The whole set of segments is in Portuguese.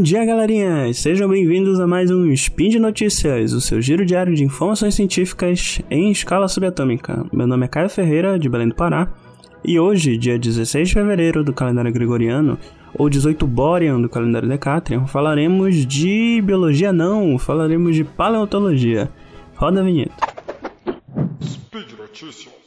Bom dia, galerinha! Sejam bem-vindos a mais um Spin de Notícias, o seu giro diário de informações científicas em escala subatômica. Meu nome é Caio Ferreira, de Belém do Pará, e hoje, dia 16 de fevereiro do calendário gregoriano, ou 18 Borean do calendário Decatrian, falaremos de biologia não, falaremos de paleontologia. Roda a vinheta. Speed Notícias.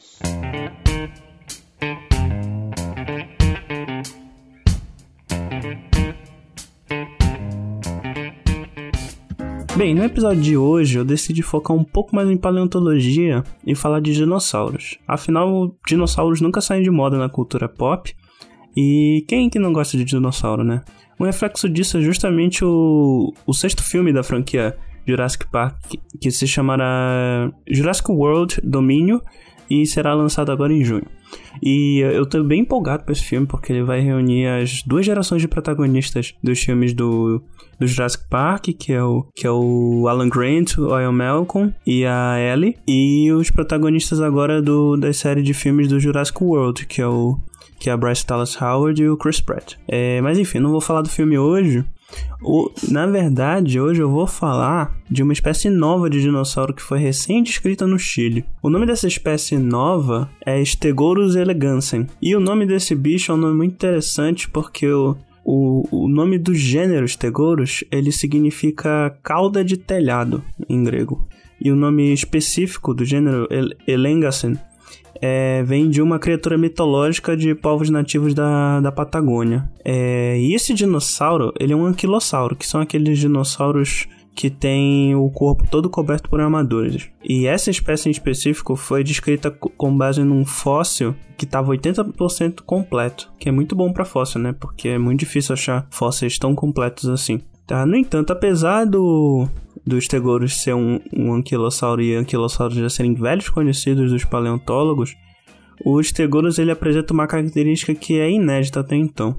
Bem, no episódio de hoje eu decidi focar um pouco mais em paleontologia e falar de dinossauros. Afinal, dinossauros nunca saem de moda na cultura pop. E quem que não gosta de dinossauro, né? Um reflexo disso é justamente o, o sexto filme da franquia Jurassic Park, que se chamará Jurassic World Domínio e será lançado agora em junho. E eu tô bem empolgado com esse filme porque ele vai reunir as duas gerações de protagonistas dos filmes do, do Jurassic Park, que é o, que é o Alan Grant, o Ian Malcolm e a Ellie, e os protagonistas agora do, da série de filmes do Jurassic World, que é o que é a Bryce Dallas Howard e o Chris Pratt. É, mas enfim, não vou falar do filme hoje, o, na verdade, hoje eu vou falar de uma espécie nova de dinossauro que foi recém-descrita no Chile. O nome dessa espécie nova é Stegorus elegancem. E o nome desse bicho é um nome muito interessante porque o, o, o nome do gênero Stegorus ele significa cauda de telhado em grego. E o nome específico do gênero Elengassen é, vem de uma criatura mitológica de povos nativos da, da Patagônia. É, e esse dinossauro, ele é um anquilossauro, que são aqueles dinossauros que tem o corpo todo coberto por armaduras. E essa espécie em específico foi descrita com base num fóssil que estava 80% completo, que é muito bom para fóssil, né? Porque é muito difícil achar fósseis tão completos assim. Tá? No entanto, apesar do, do Stegoros ser um, um anquilossauro e anquilossauros já serem velhos conhecidos dos paleontólogos, o Stegoros ele apresenta uma característica que é inédita até então.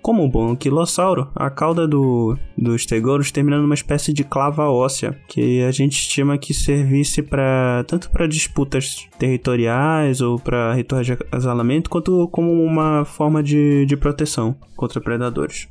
Como um bom anquilossauro, a cauda do, do Stegoros termina numa espécie de clava óssea, que a gente estima que servisse para tanto para disputas territoriais ou para rituais de acasalamento, quanto como uma forma de, de proteção contra predadores.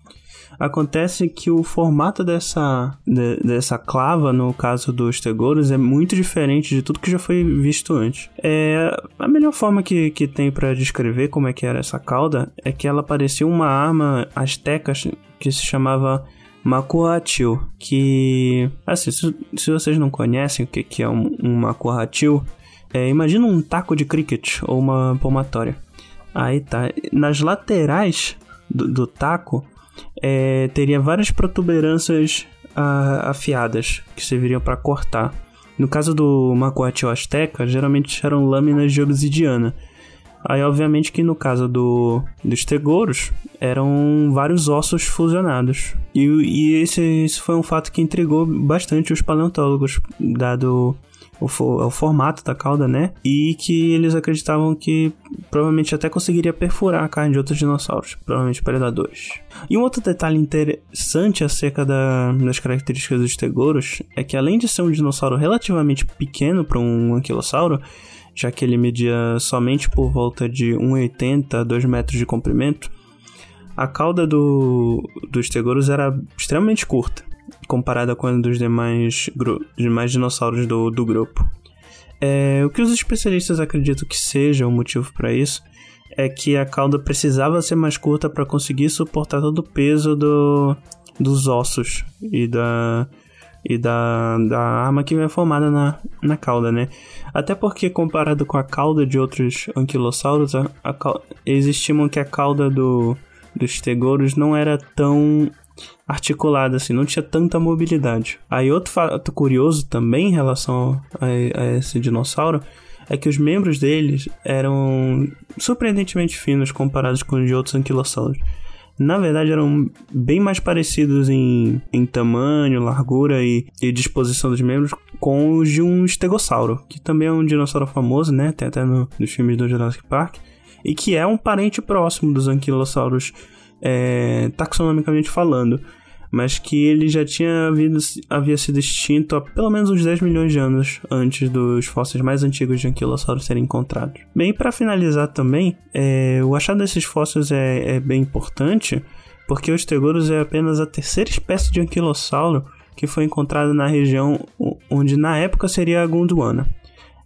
Acontece que o formato dessa, de, dessa clava, no caso dos Tegouros, é muito diferente de tudo que já foi visto antes. É, a melhor forma que, que tem para descrever como é que era essa cauda é que ela parecia uma arma asteca que se chamava Makuhatil, que... Assim, se, se, vocês não conhecem o que, que é um, um é, imagina um taco de cricket ou uma palmatória. Aí tá, nas laterais do, do taco é, teria várias protuberâncias a, afiadas que serviriam para cortar. No caso do Macuatio Azteca, geralmente eram lâminas de obsidiana. Aí, obviamente, que no caso do, dos tegouros, eram vários ossos fusionados. E, e esse, esse foi um fato que intrigou bastante os paleontólogos, dado o, o formato da cauda, né? E que eles acreditavam que provavelmente até conseguiria perfurar a carne de outros dinossauros, provavelmente predadores. E um outro detalhe interessante acerca da, das características dos tegouros é que além de ser um dinossauro relativamente pequeno para um anquilossauro, já que ele media somente por volta de 1,80 a 2 metros de comprimento, a cauda do, dos tegouros era extremamente curta comparada com a dos demais, demais dinossauros do, do grupo. É, o que os especialistas acreditam que seja o motivo para isso é que a cauda precisava ser mais curta para conseguir suportar todo o peso do, dos ossos e da e da, da arma que vem formada na, na cauda, né? Até porque comparado com a cauda de outros anquilossauros, a, a, eles estimam que a cauda do, dos tegouros não era tão articulada, assim, não tinha tanta mobilidade. Aí outro fato curioso também em relação a, a esse dinossauro é que os membros deles eram surpreendentemente finos comparados com os de outros anquilossauros. Na verdade, eram bem mais parecidos em, em tamanho, largura e, e disposição dos membros com os de um estegossauro, que também é um dinossauro famoso, né? Tem até no, nos filmes do Jurassic Park, e que é um parente próximo dos anquilossauros é, taxonomicamente falando, mas que ele já tinha havido, havia sido extinto há pelo menos uns 10 milhões de anos antes dos fósseis mais antigos de anquilossauros serem encontrados. Bem, para finalizar também, é, o achado desses fósseis é, é bem importante porque o Stegosaurus é apenas a terceira espécie de anquilossauro que foi encontrada na região onde na época seria a Gondwana.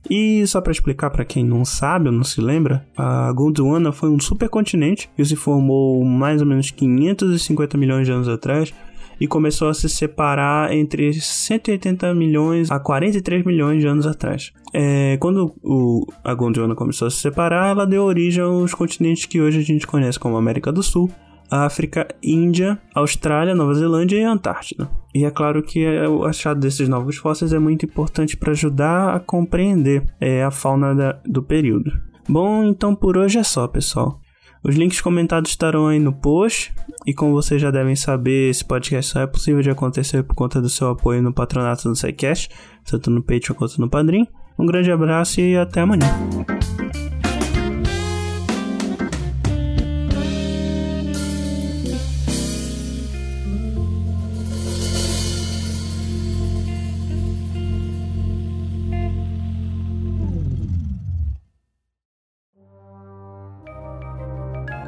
E só para explicar para quem não sabe ou não se lembra, a Gondwana foi um supercontinente que se formou mais ou menos 550 milhões de anos atrás e começou a se separar entre 180 milhões a 43 milhões de anos atrás. É, quando o, a Gondwana começou a se separar, ela deu origem aos continentes que hoje a gente conhece como América do Sul, África, Índia, Austrália, Nova Zelândia e Antártida. E é claro que o achado desses novos fósseis é muito importante para ajudar a compreender é, a fauna da, do período. Bom, então por hoje é só, pessoal. Os links comentados estarão aí no post. E como vocês já devem saber, esse podcast só é possível de acontecer por conta do seu apoio no patronato do SciCast, tanto no Patreon quanto no Padrim. Um grande abraço e até amanhã.